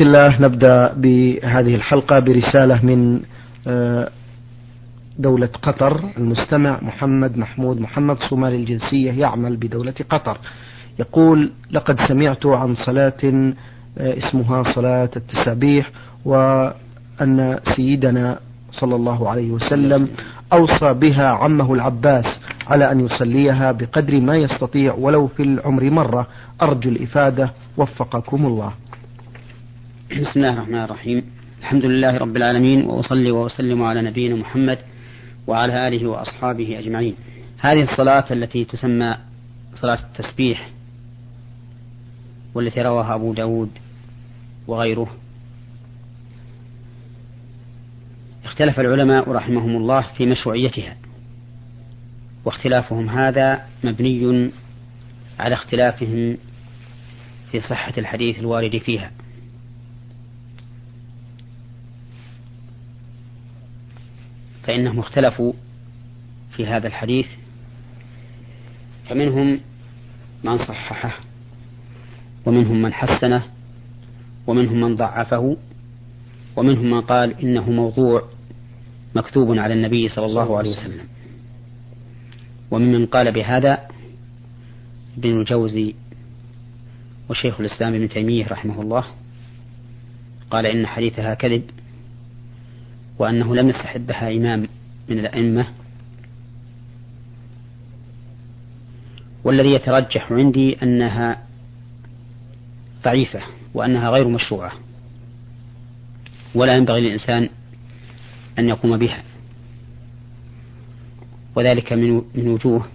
الله نبدأ بهذه الحلقة برسالة من آه، دولة قطر. المستمع محمد محمود محمد صومالي الجنسية يعمل بدولة قطر. يقول لقد سمعت عن صلاة آه، اسمها صلاة التسابيح وأن سيدنا صلى الله عليه وسلم أوصى بها عمه العباس على أن يصليها بقدر ما يستطيع ولو في العمر مرة. أرجو الإفادة وفقكم الله. بسم الله الرحمن الرحيم. الحمد لله رب العالمين وأصلي وأسلم على نبينا محمد وعلى آله وأصحابه أجمعين. هذه الصلاة التي تسمى صلاة التسبيح والتي رواها أبو داود وغيره. اختلف العلماء رحمهم الله في مشروعيتها واختلافهم هذا مبني على اختلافهم في صحة الحديث الوارد فيها. فإنهم اختلفوا في هذا الحديث فمنهم من صححه ومنهم من حسنه ومنهم من ضعفه ومنهم من قال إنه موضوع مكتوب على النبي صلى الله عليه وسلم. وممن قال بهذا ابن الجوزي وشيخ الإسلام ابن تيمية رحمه الله قال إن حديثها كذب وأنه لم يستحبها إمام من الأئمة. والذي يترجح عندي أنها ضعيفة وأنها غير مشروعة ولا ينبغي للإنسان أن يقوم بها. وذلك من من وجوه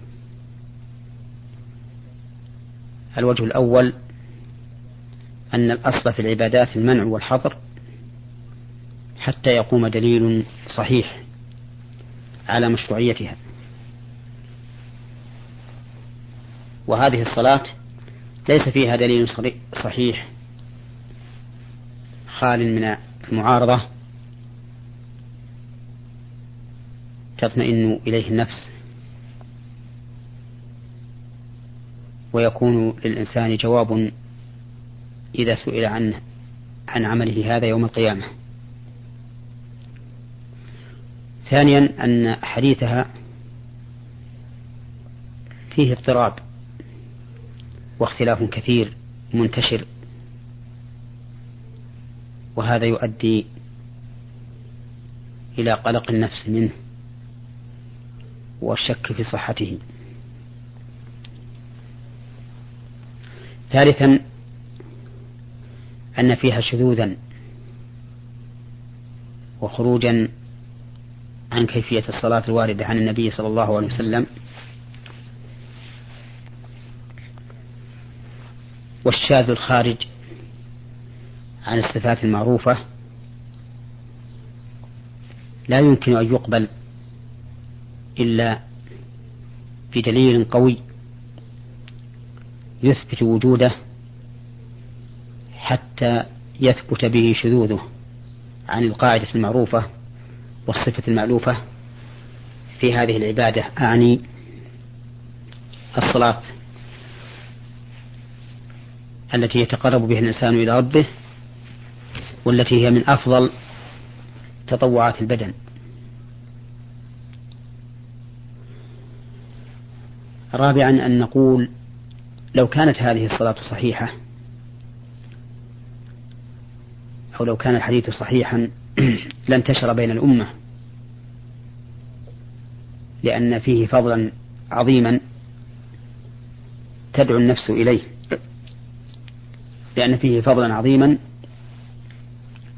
الوجه الأول أن الأصل في العبادات المنع والحظر حتى يقوم دليل صحيح على مشروعيتها. وهذه الصلاة ليس فيها دليل صحيح خال من المعارضة تطمئن إليه النفس ويكون للإنسان جواب إذا سئل عنه عن عمله هذا يوم القيامة. ثانيا أن حديثها فيه اضطراب واختلاف كثير منتشر وهذا يؤدي إلى قلق النفس منه والشك في صحته. ثالثا أن فيها شذوذا وخروجا عن كيفية الصلاة الواردة عن النبي صلى الله عليه وسلم. والشاذ الخارج عن الصفات المعروفة. لا يمكن أن يقبل إلا بدليل قوي يثبت وجوده حتى يثبت به شذوذه عن القاعدة المعروفة. والصفة المألوفة في هذه العبادة أعني الصلاة التي يتقرب بها الإنسان إلى ربه والتي هي من أفضل تطوعات البدن. رابعا أن نقول لو كانت هذه الصلاة صحيحة أو لو كان الحديث صحيحا لانتشر بين الأمة. لأن فيه فضلا عظيما تدعو النفس إليه. لأن فيه فضلا عظيما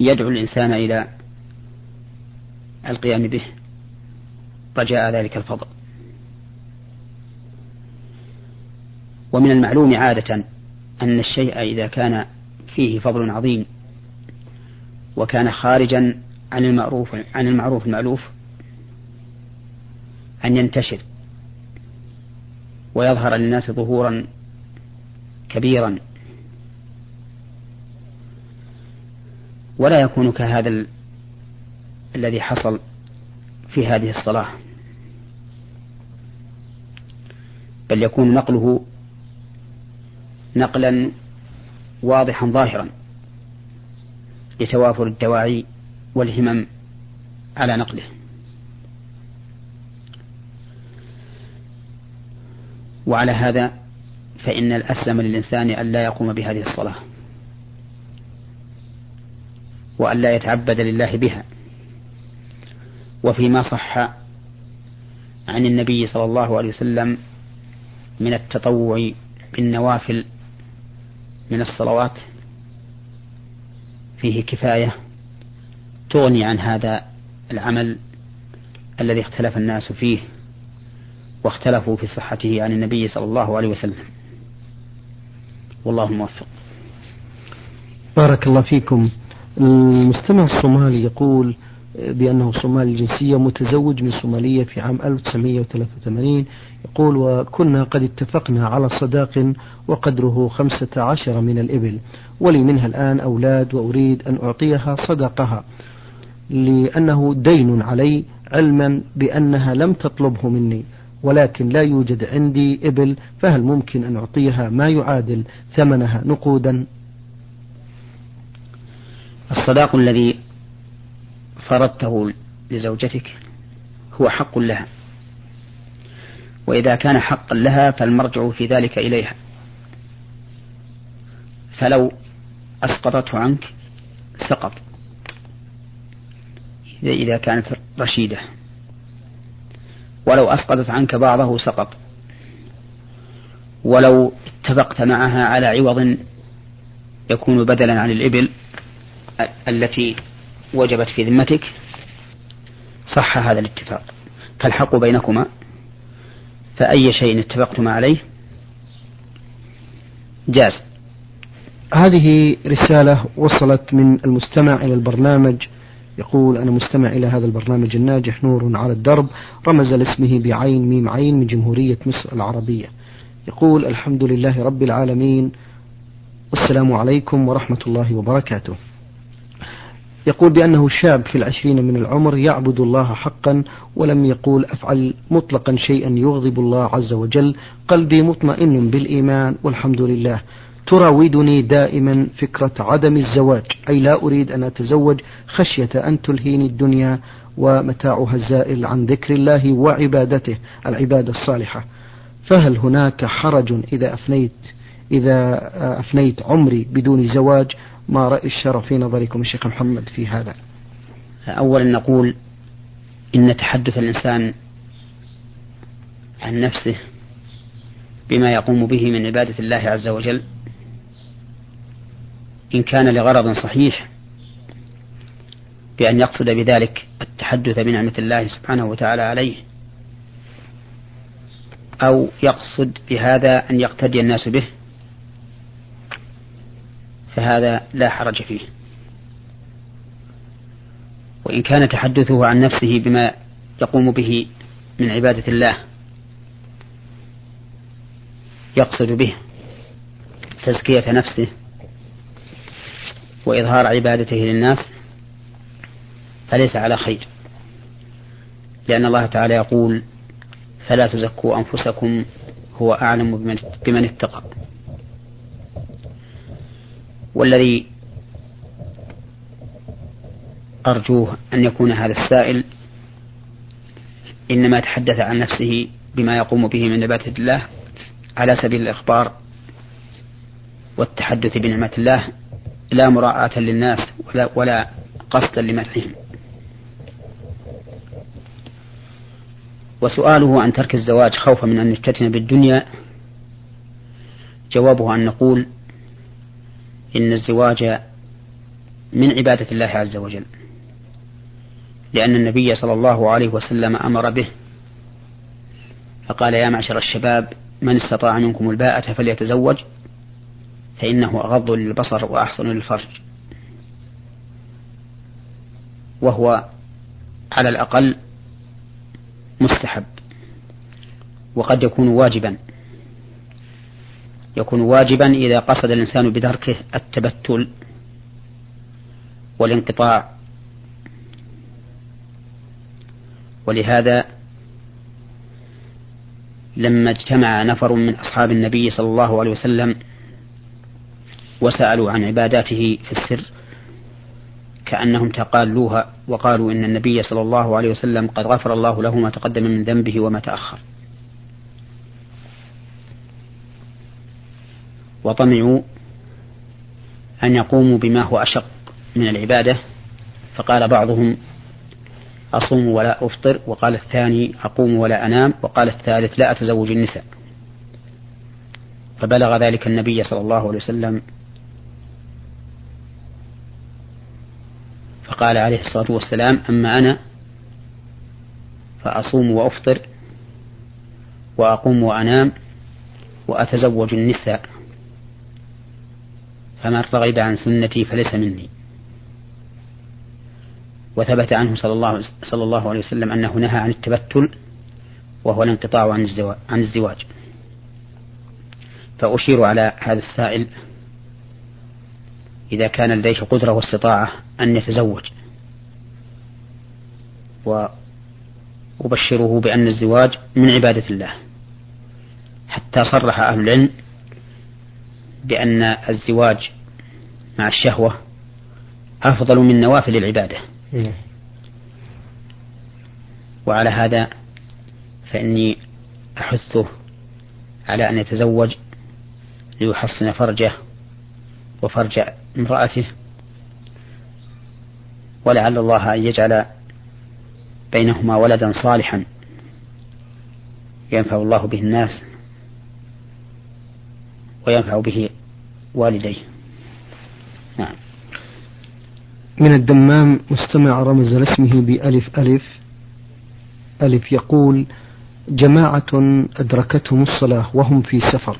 يدعو الإنسان إلى القيام به. رجاء ذلك الفضل. ومن المعلوم عادة أن الشيء إذا كان فيه فضل عظيم وكان خارجا عن المعروف عن المعروف المألوف أن ينتشر ويظهر للناس ظهورا كبيرا. ولا يكون كهذا ال... الذي حصل في هذه الصلاة بل يكون نقله نقلا واضحا ظاهرا. لتوافر الدواعي والهمم على نقله. وعلى هذا فإن الأسلم للإنسان أن لا يقوم بهذه الصلاة. وأن لا يتعبد لله بها. وفيما صح عن النبي صلى الله عليه وسلم من التطوع بالنوافل من الصلوات فيه كفاية تغني عن هذا العمل الذي اختلف الناس فيه واختلفوا في صحته عن النبي صلى الله عليه وسلم. والله الموفق بارك الله فيكم. المستمع الصومالي يقول بأنه صومالي الجنسية متزوج من صومالية في عام 1983 يقول وكنا قد اتفقنا على صداق وقدره خمسة عشر من الإبل. ولي منها الآن أولاد وأريد أن أعطيها صدقها. لأنه دين علي علما بأنها لم تطلبه مني. ولكن لا يوجد عندي إبل فهل ممكن أن أعطيها ما يعادل ثمنها نقودا؟ الصداق الذي فرضته لزوجتك هو حق لها. وإذا كان حقا لها فالمرجع في ذلك إليها. فلو أسقطته عنك سقط. إذا كانت رشيدة. ولو أسقطت عنك بعضه سقط. ولو اتفقت معها على عوض يكون بدلا عن الإبل التي وجبت في ذمتك صح هذا الاتفاق. فالحق بينكما فأي شيء اتفقتما عليه جاز. هذه رسالة وصلت من المستمع إلى البرنامج. يقول أنا مستمع إلى هذا البرنامج الناجح نور على الدرب. رمز لاسمه بعين ميم عين من جمهورية مصر العربية. يقول الحمد لله رب العالمين والسلام عليكم ورحمة الله وبركاته. يقول بأنه شاب في العشرين من العمر يعبد الله حقا ولم يقول أفعل مطلقا شيئا يغضب الله عز وجل. قلبي مطمئن بالإيمان والحمد لله. تراودني دائما فكرة عدم الزواج. أي لا أريد أن أتزوج. خشية أن تلهيني الدنيا ومتاعها الزائل عن ذكر الله وعبادته العبادة الصالحة. فهل هناك حرج إذا أفنيت إذا أفنيت عمري بدون زواج؟ ما رأي الشرع في نظركم الشيخ محمد في هذا؟ أولا نقول إن تحدث الإنسان عن نفسه بما يقوم به من عبادة الله عز وجل إن كان لغرض صحيح بأن يقصد بذلك التحدث بنعمة الله سبحانه وتعالى عليه أو يقصد بهذا أن يقتدي الناس به. فهذا لا حرج فيه. وإن كان تحدثه عن نفسه بما يقوم به من عبادة الله يقصد به تزكية نفسه وإظهار عبادته للناس فليس على خير. لأن الله تعالى يقول فلا تزكوا أنفسكم هو أعلم بمن, اتقى. والذي أرجوه أن يكون هذا السائل إنما تحدث عن نفسه بما يقوم به من عبادة الله على سبيل الإخبار والتحدث بنعمة الله لا مراعاة للناس ولا, ولا قصدا لمدحهم وسؤاله عن ترك الزواج خوفا من أن يفتتن بالدنيا جوابه أن نقول إن الزواج من عبادة الله عز وجل. لأن النبي صلى الله عليه وسلم أمر به فقال يا معشر الشباب من استطاع منكم الباءة فليتزوج فإنه أغض للبصر وأحسن للفرج. وهو على الأقل مستحب وقد يكون واجبا. يكون واجبا إذا قصد الإنسان بدركه التبتل والانقطاع. ولهذا لما اجتمع نفر من أصحاب النبي صلى الله عليه وسلم وسألوا عن عباداته في السر كأنهم تقالوها وقالوا إن النبي صلى الله عليه وسلم قد غفر الله له ما تقدم من ذنبه وما تأخر. وطمعوا أن يقوموا بما هو أشق من العبادة. فقال بعضهم أصوم ولا أفطر. وقال الثاني أقوم ولا أنام. وقال الثالث لا أتزوج النساء. فبلغ ذلك النبي صلى الله عليه وسلم. فقال عليه الصلاة والسلام أما أنا فأصوم وأفطر وأقوم وأنام وأتزوج النساء. فمن رغب عن سنتي فليس مني. وثبت عنه صلى الله, صلى الله عليه وسلم أنه نهى عن التبتل وهو الانقطاع عن الزواج, عن الزواج. فأشير على هذا السائل إذا كان لديه قدرة واستطاعة أن يتزوج. وأبشره بأن الزواج من عبادة الله. حتى صرح أهل العلم بأن الزواج مع الشهوة أفضل من نوافل العبادة نعم. وعلى هذا فإني أحثه على أن يتزوج ليحصن فرجه وفرج امرأته ولعل الله أن يجعل بينهما ولدا صالحا ينفع الله به الناس وينفع به والديه. نعم. من الدمام مستمع رمز لاسمه بألف ألف. ألف يقول جماعة أدركتهم الصلاة وهم في سفر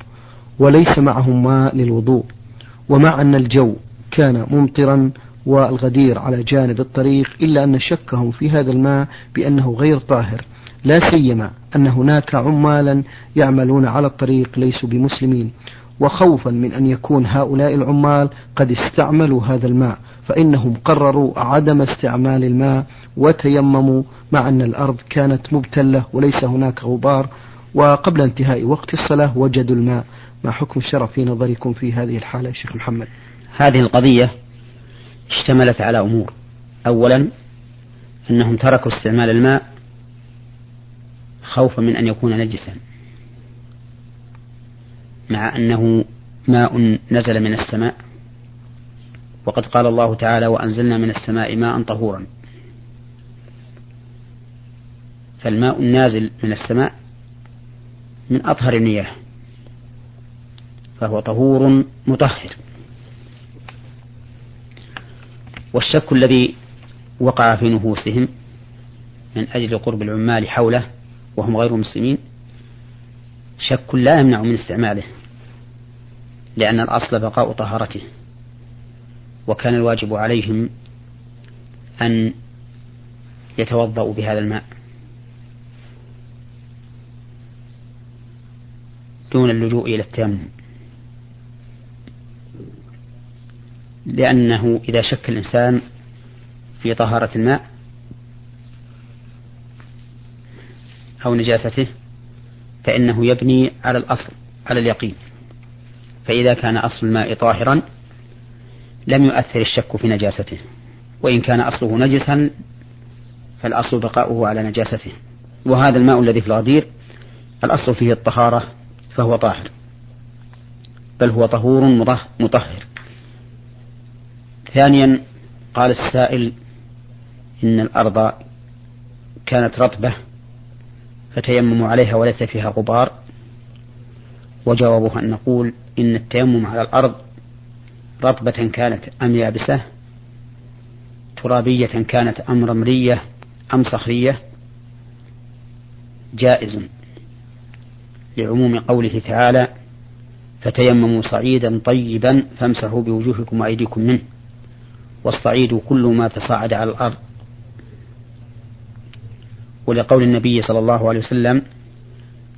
وليس معهم ماء للوضوء ومع أن الجو كان ممطرا والغدير على جانب الطريق إلا أن شكهم في هذا الماء بأنه غير طاهر. لا سيما أن هناك عمالا يعملون على الطريق ليسوا بمسلمين. وخوفا من أن يكون هؤلاء العمال قد استعملوا هذا الماء فإنهم قرروا عدم استعمال الماء وتيمموا مع أن الأرض كانت مبتلة وليس هناك غبار. وقبل انتهاء وقت الصلاة وجدوا الماء. ما حكم الشرع في نظركم في هذه الحالة شيخ محمد؟ هذه القضية اشتملت على أمور. أولا أنهم تركوا استعمال الماء خوفا من أن يكون نجسا. مع أنه ماء نزل من السماء. وقد قال الله تعالى وأنزلنا من السماء ماء طهورا. فالماء النازل من السماء من أطهر المياه فهو طهور مطهر. والشك الذي وقع في نفوسهم من أجل قرب العمال حوله وهم غير مسلمين شك لا يمنع من استعماله لأن الأصل بقاء طهارته. وكان الواجب عليهم أن يتوضأوا بهذا الماء. دون اللجوء إلى التيمم. لأنه إذا شك الإنسان في طهارة الماء أو نجاسته فإنه يبني على الأصل على اليقين. فإذا كان أصل الماء طاهرا لم يؤثر الشك في نجاسته. وإن كان أصله نجسا فالأصل بقاؤه على نجاسته. وهذا الماء الذي في الغدير الأصل فيه الطهارة فهو طاهر. بل هو طهور مطهر. ثانيا قال السائل إن الأرض كانت رطبة فتيمموا عليها وليس فيها غبار. وجوابه أن نقول إن التيمم على الأرض رطبة كانت أم يابسة ترابية كانت أم رملية أم صخرية جائز لعموم قوله تعالى فتيمموا صعيدا طيبا فامسحوا بوجوهكم وأيديكم منه والصعيد كل ما تصاعد على الأرض ولقول النبي صلى الله عليه وسلم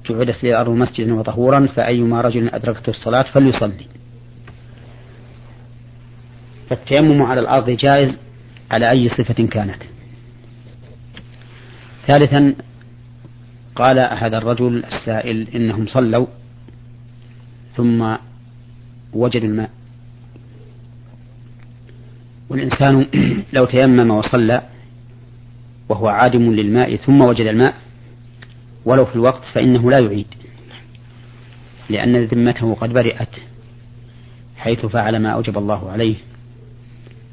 جعلت لي الأرض مسجدا وطهورا فأيما رجل أدركته الصلاة فليصلي. فالتيمم على الأرض جائز على أي صفة كانت. ثالثا قال هذا الرجل السائل إنهم صلوا ثم وجدوا الماء. والإنسان لو تيمم وصلى وهو عادم للماء ثم وجد الماء ولو في الوقت فإنه لا يعيد. لأن ذمته قد برئت حيث فعل ما أوجب الله عليه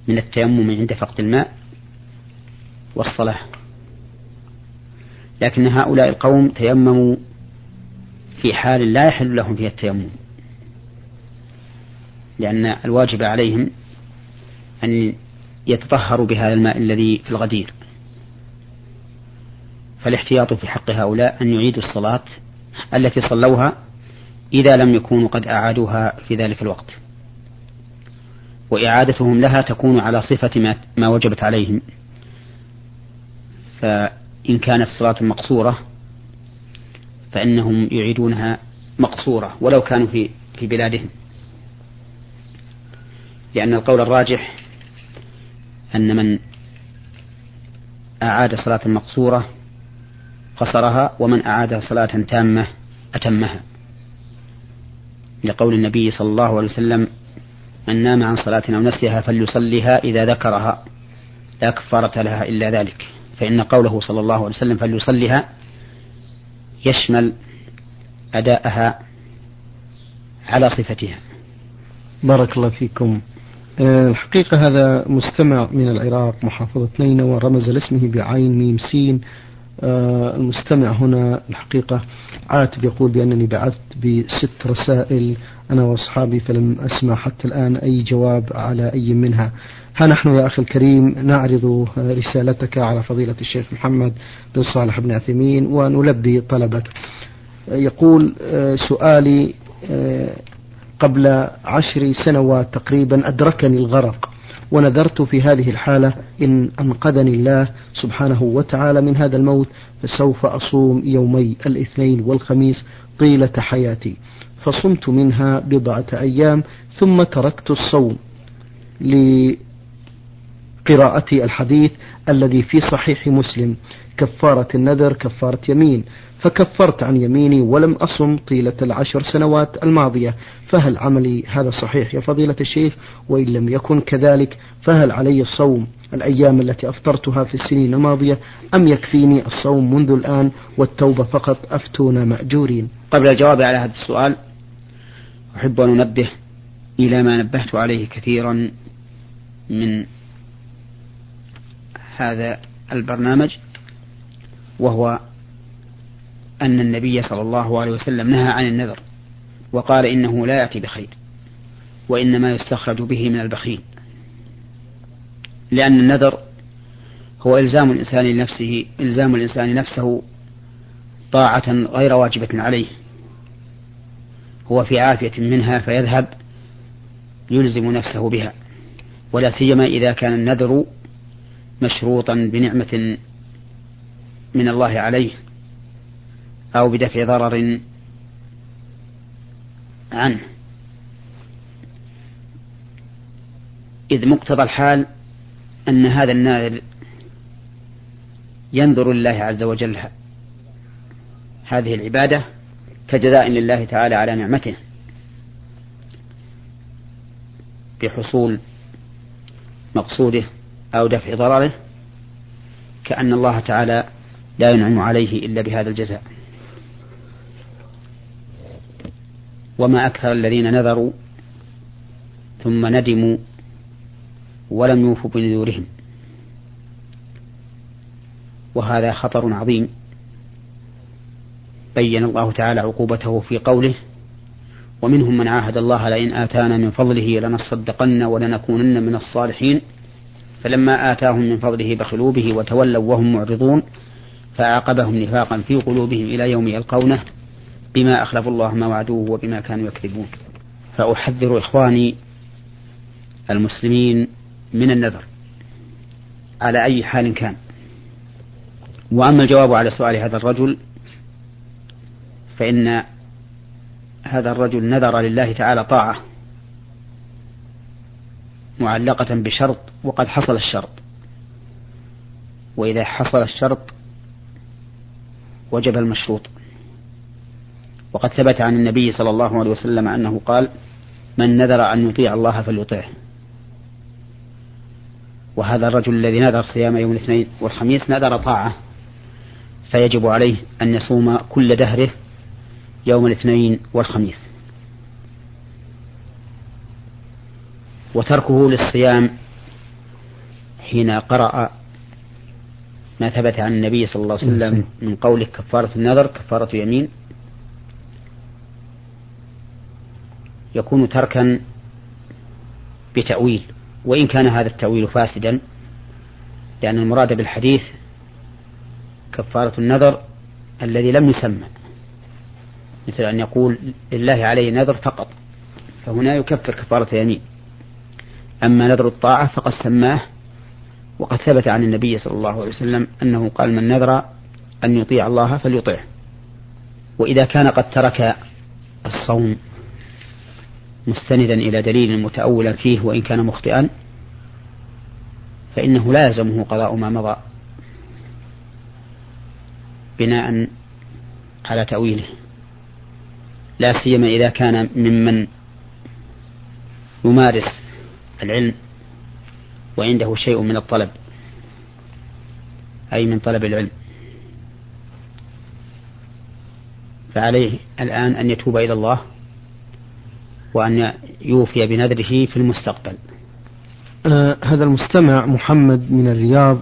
من التيمم عند فقد الماء والصلاة. لكن هؤلاء القوم تيمموا في حال لا يحل لهم فيها التيمم. لأن الواجب عليهم أن يتطهروا بهذا الماء الذي في الغدير. فالاحتياط في حق هؤلاء أن يعيدوا الصلاة التي صلوها إذا لم يكونوا قد أعادوها في ذلك الوقت. وإعادتهم لها تكون على صفة ما, وجبت عليهم. فإن كانت الصلاة مقصورة فإنهم يعيدونها مقصورة ولو كانوا في في بلادهم. لأن القول الراجح أن من أعاد صلاة مقصورة قصرها ومن أعاد صلاة تامة أتمها. لقول النبي صلى الله عليه وسلم من نام عن صلاة أو نسيها فليصليها إذا ذكرها لا كفارة لها إلا ذلك. فإن قوله صلى الله عليه وسلم فليصليها يشمل أداءها على صفتها. بارك الله فيكم. آه، الحقيقة هذا مستمع من العراق محافظة نينوى ورمز لاسمه بعين ميم سين. المستمع هنا الحقيقة عاتب يقول بأنني بعثت بست رسائل أنا وأصحابي فلم أسمع حتى الآن أي جواب على أي منها. ها نحن يا أخي الكريم نعرض رسالتك على فضيلة الشيخ محمد بن صالح بن عثيمين ونلبي طلبك. يقول آه، سؤالي آه، قبل عشر سنوات تقريبا أدركني الغرق. ونذرت في هذه الحالة إن أنقذني الله سبحانه وتعالى من هذا الموت فسوف أصوم يومي الاثنين والخميس طيلة حياتي. فصمت منها بضعة أيام ثم تركت الصوم لقراءة الحديث الذي في صحيح مسلم. كفارة النذر كفارة يمين. فكفرت عن يميني ولم أصم طيلة العشر سنوات الماضية. فهل عملي هذا صحيح يا فضيلة الشيخ؟ وإن لم يكن كذلك فهل علي الصوم الأيام التي أفطرتها في السنين الماضية؟ أم يكفيني الصوم منذ الآن والتوبة فقط أفتونا مأجورين؟ قبل الجواب على هذا السؤال أحب أن أنبه إلى ما نبهت عليه كثيرا من هذا البرنامج وهو أن النبي صلى الله عليه وسلم نهى عن النذر وقال إنه لا يأتي بخير وإنما يستخرج به من البخيل. لأن النذر هو إلزام الإنسان لنفسه إلزام الإنسان نفسه طاعة غير واجبة عليه. هو في عافية منها فيذهب يلزم نفسه بها ولا سيما إذا كان النذر مشروطا بنعمة من الله عليه أو بدفع ضرر عنه. إذ مقتضى الحال أن هذا الناذر ينظر لله عز وجل هذه العبادة كجزاء لله تعالى على نعمته بحصول مقصوده أو دفع ضرره كأن الله تعالى لا ينعم عليه إلا بهذا الجزاء. وما أكثر الذين نذروا ثم ندموا ولم يوفوا بنذورهم. وهذا خطر عظيم. بين الله تعالى عقوبته في قوله ومنهم من عاهد الله لئن آتانا من فضله لنصدقن ولنكونن من الصالحين فلما آتاهم من فضله بخلوا به وتولوا وهم معرضون فعاقبهم نفاقا في قلوبهم إلى يوم يلقونه بما أخلفوا الله ما وعدوه وبما كانوا يكذبون. فأحذر إخواني المسلمين من النذر على أي حال كان. وأما الجواب على سؤال هذا الرجل فإن هذا الرجل نذر لله تعالى طاعة. معلقة بشرط وقد حصل الشرط. وإذا حصل الشرط وجب المشروط. وقد ثبت عن النبي صلى الله عليه وسلم أنه قال من نذر أن يطيع الله فليطيعه وهذا الرجل الذي نذر صيام يوم الاثنين والخميس نذر طاعة. فيجب عليه أن يصوم كل دهره يوم الاثنين والخميس. وتركه للصيام حين قرأ ما ثبت عن النبي صلى الله عليه وسلم من قوله كفارة النذر كفارة يمين. يكون تركا بتأويل وإن كان هذا التأويل فاسدا لأن المراد بالحديث كفارة النذر الذي لم يسمى. مثل أن يقول لله عليه نذر فقط فهنا يكفر كفارة يمين. أما نذر الطاعة فقد سماه وقد ثبت عن النبي صلى الله عليه وسلم أنه قال من نذر أن يطيع الله فليطيعه وإذا كان قد ترك الصوم مستندا إلى دليل متأولا فيه وإن كان مخطئا فإنه لا يلزمه قضاء ما مضى بناء على تأويله. لا سيما إذا كان ممن يمارس العلم وعنده شيء من الطلب أي من طلب العلم. فعليه الآن أن يتوب إلى الله وأن يوفي بنذره في المستقبل. آه هذا المستمع محمد من الرياض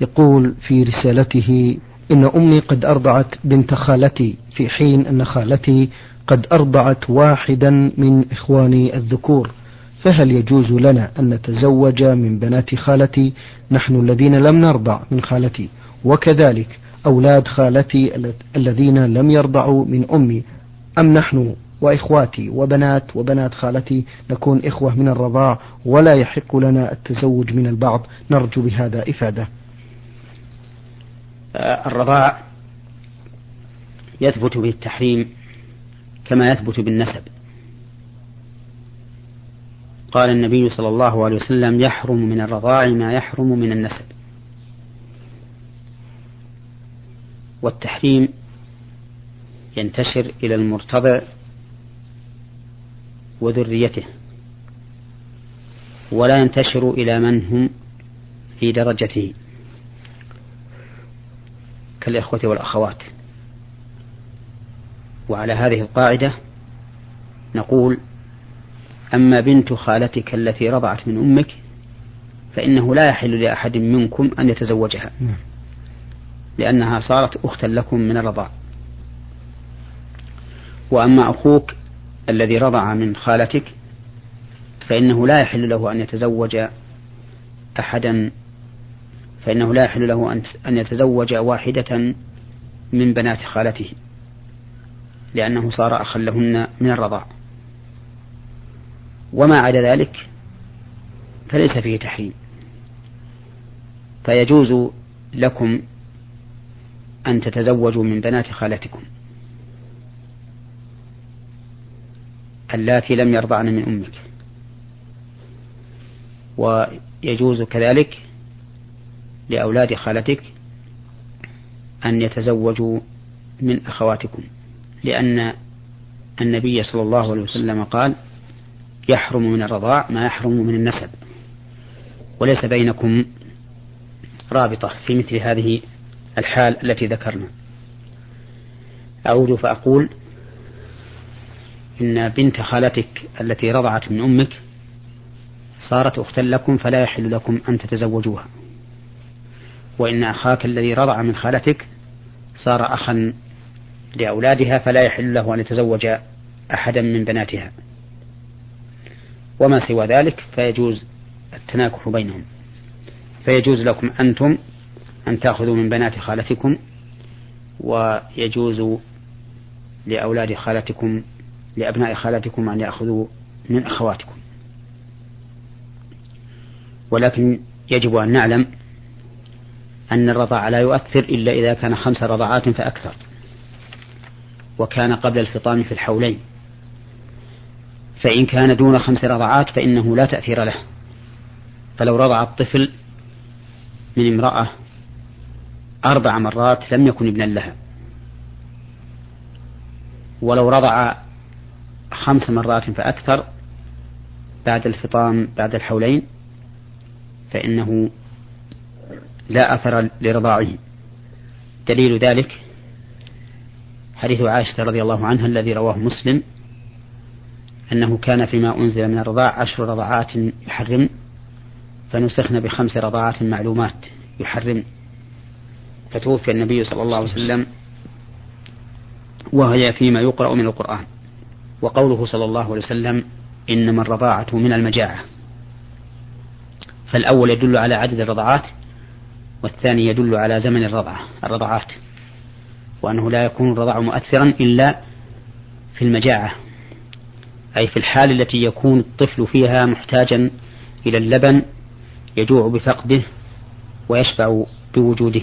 يقول في رسالته إن أمي قد أرضعت بنت خالتي في حين أن خالتي قد أرضعت واحدا من إخواني الذكور. فهل يجوز لنا أن نتزوج من بنات خالتي؟ نحن الذين لم نرضع من خالتي. وكذلك أولاد خالتي الذين لم يرضعوا من أمي. أم نحن وإخواتي وبنات وبنات خالتي نكون إخوة من الرضاع ولا يحق لنا التزوج من البعض؟ نرجو بهذا إفادة. آه، الرضاع يثبت به التحريم كما يثبت بالنسب. قال النبي صلى الله عليه وسلم يحرم من الرضاع ما يحرم من النسب. والتحريم ينتشر إلى المرتضع وذريته ولا ينتشر إلى من هم في درجته كالإخوة والأخوات. وعلى هذه القاعدة نقول أما بنت خالتك التي رضعت من أمك فإنه لا يحل لأحد منكم أن يتزوجها نعم. لأنها صارت أختا لكم من الرضاع وأما أخوك الذي رضع من خالتك فإنه لا يحل له أن يتزوج أحدا فإنه لا يحل له أن يتزوج واحدة من بنات خالته لأنه صار أخا لهن من الرضاع وما عدا ذلك فليس فيه تحريم. فيجوز لكم أن تتزوجوا من بنات خالتكم اللاتي لم يرضعن من أمك. ويجوز كذلك لأولاد خالتك أن يتزوجوا من أخواتكم لأن النبي صلى الله عليه وسلم قال يحرم من الرضاع ما يحرم من النسب. وليس بينكم رابطة في مثل هذه الحال التي ذكرنا. أعود فأقول إن بنت خالتك التي رضعت من أمك صارت أختا لكم فلا يحل لكم أن تتزوجوها. وإن أخاك الذي رضع من خالتك صار أخا لأولادها فلا يحل له أن يتزوج أحدا من بناتها. وما سوى ذلك فيجوز التناكح بينهم. فيجوز لكم أنتم أن تأخذوا من بنات خالتكم ويجوز لأولاد خالتكم لأبناء خالتكم أن يأخذوا من أخواتكم. ولكن يجب أن نعلم أن الرضاع لا يؤثر إلا إذا كان خمس رضعات فأكثر وكان قبل الفطام في الحولين. فإن كان دون خمس رضعات فإنه لا تأثير له. فلو رضع الطفل من امرأة أربع مرات لم يكن ابنا لها. ولو رضع خمس مرات فأكثر بعد الفطام بعد الحولين فإنه لا أثر لرضاعه. دليل ذلك حديث عائشة رضي الله عنها الذي رواه مسلم أنه كان فيما أنزل من الرضاع عشر رضعات يحرم فنسخن بخمس رضعات معلومات يحرم. فتوفي النبي صلى الله عليه وسلم وهي فيما يقرأ من القرآن. وقوله صلى الله عليه وسلم إنما الرضاعة من المجاعة. فالأول يدل على عدد الرضعات والثاني يدل على زمن الرضعة الرضعات وأنه لا يكون الرضاع مؤثرا إلا في المجاعة. أي في الحال التي يكون الطفل فيها محتاجا إلى اللبن يجوع بفقده ويشبع بوجوده.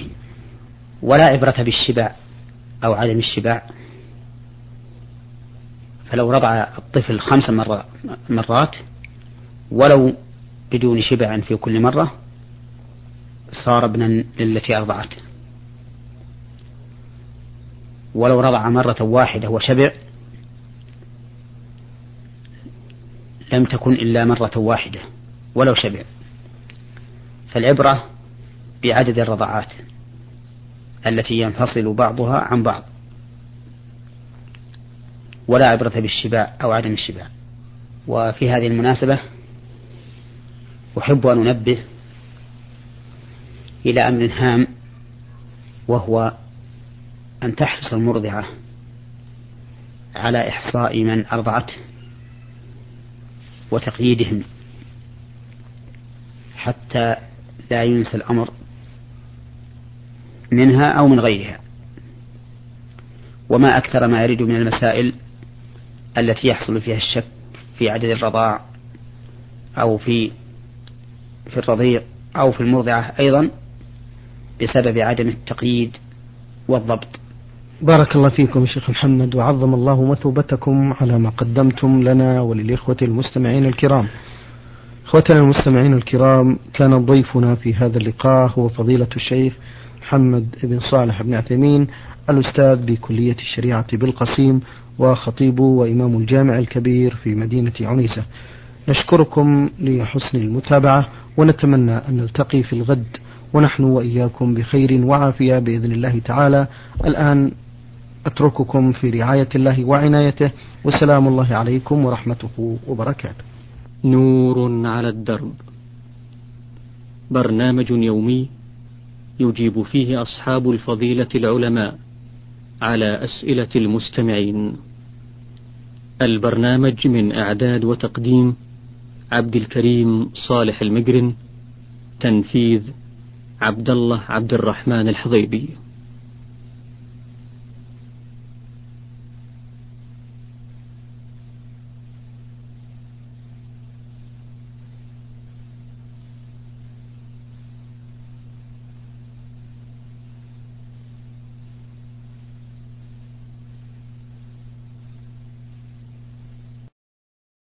ولا عبرة بالشبع أو عدم الشبع. فلو رضع الطفل خمس مرات ولو بدون شبع في كل مرة صار ابنا للتي أرضعته ولو رضع مرة واحدة وشبع لم تكن إلا مرة واحدة ولو شبع فالعبرة بعدد الرضعات التي ينفصل بعضها عن بعض. ولا عبرة بالشباع أو عدم الشباع. وفي هذه المناسبة أحب أن أنبه إلى أمر هام وهو أن تحرص المرضعة على إحصاء من أرضعته. وتقييدهم حتى لا ينسى الأمر منها أو من غيرها. وما أكثر ما يرد من المسائل التي يحصل فيها الشك في عدد الرضاع أو في في الرضيع أو في المرضعة أيضا بسبب عدم التقييد والضبط. بارك الله فيكم شيخ محمد وعظم الله مثوبتكم على ما قدمتم لنا وللإخوة المستمعين الكرام. إخوتنا المستمعين الكرام كان ضيفنا في هذا اللقاء هو فضيلة الشيخ محمد بن صالح بن عثيمين الأستاذ بكلية الشريعة بالقصيم وخطيب وإمام الجامع الكبير في مدينة عنيزة. نشكركم لحسن المتابعة ونتمنى أن نلتقي في الغد ونحن وإياكم بخير وعافية بإذن الله تعالى. الآن أترككم في رعاية الله وعنايته وسلام الله عليكم ورحمته وبركاته. نور على الدرب. برنامج يومي يجيب فيه أصحاب الفضيلة العلماء على أسئلة المستمعين. البرنامج من إعداد وتقديم عبد الكريم صالح المقرن تنفيذ عبد الله عبد الرحمن الحضيبي.